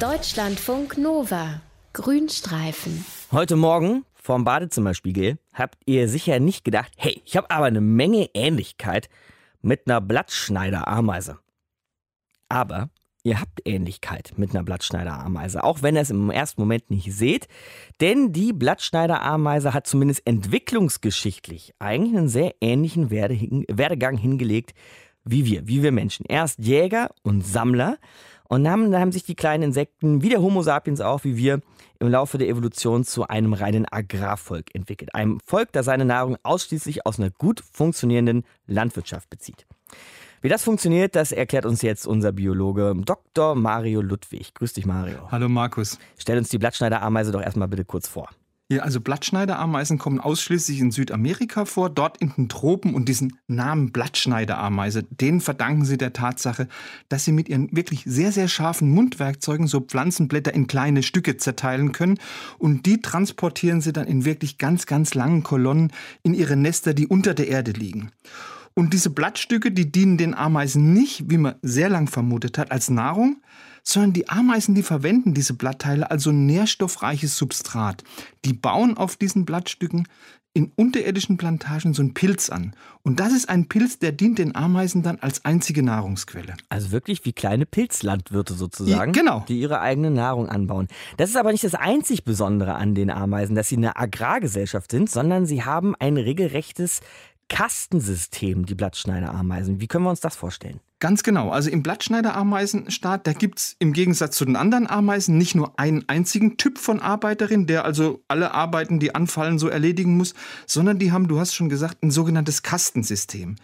Deutschlandfunk Nova. Grünstreifen. Heute Morgen vorm Badezimmerspiegel habt ihr sicher nicht gedacht, hey, ich habe aber eine Menge Ähnlichkeit mit einer Blattschneiderameise. Aber ihr habt Ähnlichkeit mit einer Blattschneiderameise, auch wenn ihr es im ersten Moment nicht seht. Denn die Blattschneiderameise hat zumindest entwicklungsgeschichtlich eigentlich einen sehr ähnlichen Werdegang hingelegt wie wir, wie wir Menschen. Erst Jäger und Sammler und dann haben sich die kleinen Insekten, wie der Homo sapiens auch, wie wir, im Laufe der Evolution zu einem reinen Agrarvolk entwickelt. Einem Volk, das seine Nahrung ausschließlich aus einer gut funktionierenden Landwirtschaft bezieht. Wie das funktioniert, das erklärt uns jetzt unser Biologe Dr. Mario Ludwig. Grüß dich, Mario. Hallo, Markus. Stell uns die Blattschneiderameise doch erstmal bitte kurz vor. Ja, also Blattschneiderameisen kommen ausschließlich in Südamerika vor, dort in den Tropen und diesen Namen Blattschneiderameise, den verdanken sie der Tatsache, dass sie mit ihren wirklich sehr, sehr scharfen Mundwerkzeugen so Pflanzenblätter in kleine Stücke zerteilen können und die transportieren sie dann in wirklich ganz, ganz langen Kolonnen in ihre Nester, die unter der Erde liegen. Und diese Blattstücke, die dienen den Ameisen nicht, wie man sehr lang vermutet hat, als Nahrung, sondern die Ameisen, die verwenden diese Blattteile als so nährstoffreiches Substrat. Die bauen auf diesen Blattstücken in unterirdischen Plantagen so einen Pilz an. Und das ist ein Pilz, der dient den Ameisen dann als einzige Nahrungsquelle. Also wirklich wie kleine Pilzlandwirte sozusagen, ja, genau. die ihre eigene Nahrung anbauen. Das ist aber nicht das einzig Besondere an den Ameisen, dass sie eine Agrargesellschaft sind, sondern sie haben ein regelrechtes Kastensystem, die Blattschneiderameisen. Wie können wir uns das vorstellen? Ganz genau. Also im Blattschneiderameisenstaat, da gibt es im Gegensatz zu den anderen Ameisen nicht nur einen einzigen Typ von Arbeiterin, der also alle Arbeiten, die anfallen, so erledigen muss, sondern die haben, du hast schon gesagt, ein sogenanntes Kastensystem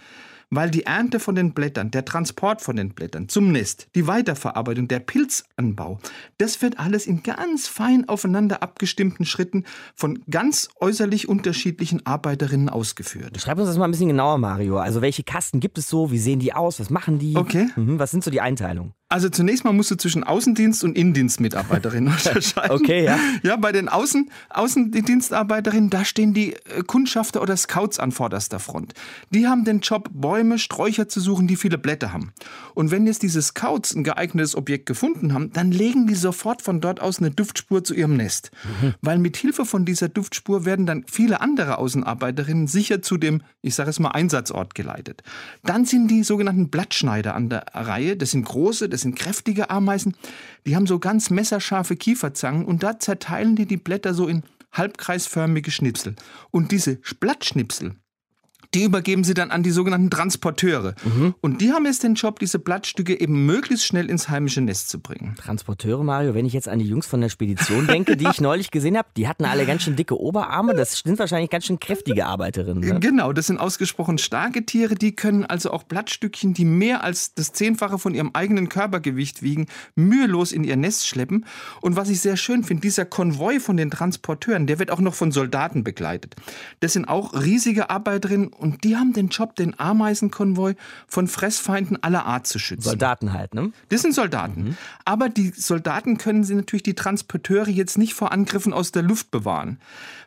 weil die Ernte von den Blättern, der Transport von den Blättern zum Nest, die Weiterverarbeitung, der Pilzanbau, das wird alles in ganz fein aufeinander abgestimmten Schritten von ganz äußerlich unterschiedlichen Arbeiterinnen ausgeführt. Schreib uns das mal ein bisschen genauer, Mario. Also welche Kasten gibt es so? Wie sehen die aus? Was machen die? Okay. Mhm, was sind so die Einteilungen? Also zunächst mal musst du zwischen Außendienst und Innendienstmitarbeiterinnen unterscheiden. okay, ja. Ja, bei den Außen, Außendienstarbeiterinnen, da stehen die äh, Kundschafter oder Scouts an vorderster Front. Die haben den Job, Bäume, Sträucher zu suchen, die viele Blätter haben. Und wenn jetzt diese Scouts ein geeignetes Objekt gefunden haben, dann legen die sofort von dort aus eine Duftspur zu ihrem Nest. Mhm. Weil mit Hilfe von dieser Duftspur werden dann viele andere Außenarbeiterinnen sicher zu dem, ich sage es mal, Einsatzort geleitet. Dann sind die sogenannten Blattschneider an der Reihe. Das sind große, das sind kräftige Ameisen, die haben so ganz messerscharfe Kieferzangen und da zerteilen die die Blätter so in halbkreisförmige Schnipsel. Und diese Blattschnipsel, die übergeben sie dann an die sogenannten Transporteure. Mhm. Und die haben jetzt den Job, diese Blattstücke eben möglichst schnell ins heimische Nest zu bringen. Transporteure, Mario, wenn ich jetzt an die Jungs von der Spedition denke, die ich neulich gesehen habe, die hatten alle ganz schön dicke Oberarme. Das sind wahrscheinlich ganz schön kräftige Arbeiterinnen. Ne? Genau, das sind ausgesprochen starke Tiere. Die können also auch Blattstückchen, die mehr als das Zehnfache von ihrem eigenen Körpergewicht wiegen, mühelos in ihr Nest schleppen. Und was ich sehr schön finde, dieser Konvoi von den Transporteuren, der wird auch noch von Soldaten begleitet. Das sind auch riesige Arbeiterinnen und die haben den Job, den Ameisenkonvoi von Fressfeinden aller Art zu schützen. Soldaten halt, ne? Das sind Soldaten. Mhm. Aber die Soldaten können sie natürlich die Transporteure jetzt nicht vor Angriffen aus der Luft bewahren.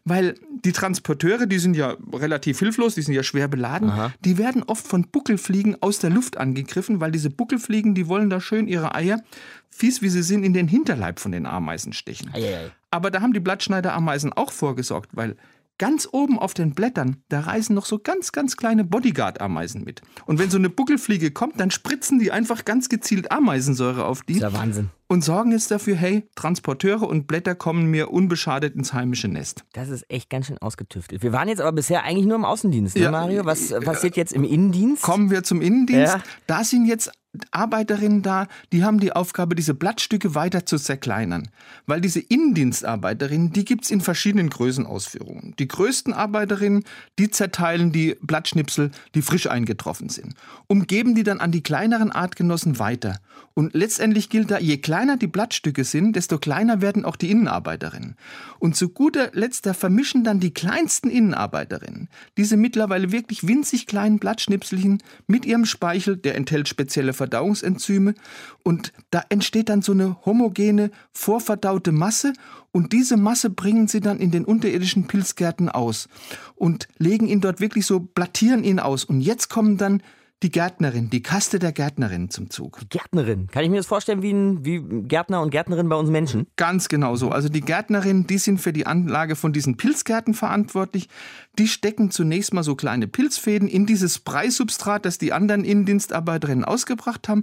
Weil die Transporteure, die sind ja relativ hilflos, die sind ja schwer beladen, Aha. die werden oft von Buckelfliegen aus der Luft angegriffen, weil diese Buckelfliegen, die wollen da schön ihre Eier, fies wie sie sind, in den Hinterleib von den Ameisen stechen. Eieiei. Aber da haben die Blattschneiderameisen auch vorgesorgt, weil ganz oben auf den Blättern, da reisen noch so ganz, ganz kleine Bodyguard-Ameisen mit. Und wenn so eine Buckelfliege kommt, dann spritzen die einfach ganz gezielt Ameisensäure auf die. Das ist ja Wahnsinn. Und sorgen jetzt dafür, hey, Transporteure und Blätter kommen mir unbeschadet ins heimische Nest. Das ist echt ganz schön ausgetüftelt. Wir waren jetzt aber bisher eigentlich nur im Außendienst, ne, ja, Mario? Was äh, passiert jetzt im Innendienst? Kommen wir zum Innendienst. Ja. Da sind jetzt Arbeiterinnen da, die haben die Aufgabe, diese Blattstücke weiter zu zerkleinern. Weil diese Innendienstarbeiterinnen, die gibt es in verschiedenen Größenausführungen. Die größten Arbeiterinnen, die zerteilen die Blattschnipsel, die frisch eingetroffen sind, umgeben die dann an die kleineren Artgenossen weiter. Und letztendlich gilt da, je kleiner die Blattstücke sind, desto kleiner werden auch die Innenarbeiterinnen. Und zu guter Letzt, vermischen dann die kleinsten Innenarbeiterinnen diese mittlerweile wirklich winzig kleinen Blattschnipselchen mit ihrem Speichel, der enthält spezielle Verdauungsenzyme. Und da entsteht dann so eine homogene, vorverdaute Masse. Und diese Masse bringen sie dann in den unterirdischen Pilzgärten aus und legen ihn dort wirklich so, plattieren ihn aus. Und jetzt kommen dann die Gärtnerin, die Kaste der Gärtnerin zum Zug. Gärtnerin. Kann ich mir das vorstellen wie, ein, wie Gärtner und Gärtnerin bei uns Menschen? Ganz genau so. Also die Gärtnerin, die sind für die Anlage von diesen Pilzgärten verantwortlich. Die stecken zunächst mal so kleine Pilzfäden in dieses Breisubstrat, das die anderen Innendienstarbeiterinnen ausgebracht haben.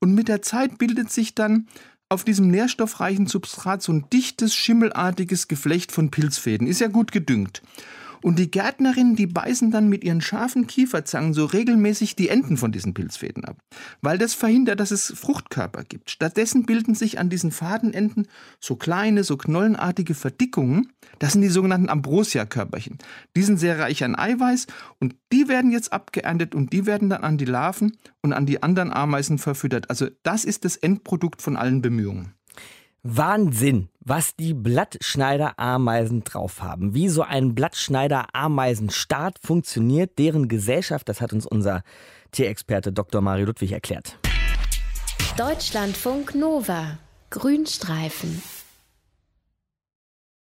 Und mit der Zeit bildet sich dann auf diesem nährstoffreichen Substrat so ein dichtes, schimmelartiges Geflecht von Pilzfäden. Ist ja gut gedüngt. Und die Gärtnerinnen, die beißen dann mit ihren scharfen Kieferzangen so regelmäßig die Enden von diesen Pilzfäden ab, weil das verhindert, dass es Fruchtkörper gibt. Stattdessen bilden sich an diesen Fadenenden so kleine, so knollenartige Verdickungen. Das sind die sogenannten Ambrosia-Körperchen. Die sind sehr reich an Eiweiß und die werden jetzt abgeerntet und die werden dann an die Larven und an die anderen Ameisen verfüttert. Also das ist das Endprodukt von allen Bemühungen. Wahnsinn, was die Blattschneider-Ameisen drauf haben. Wie so ein Blattschneider-Ameisenstaat funktioniert, deren Gesellschaft, das hat uns unser Tierexperte Dr. Mario Ludwig erklärt. Deutschlandfunk Nova. Grünstreifen.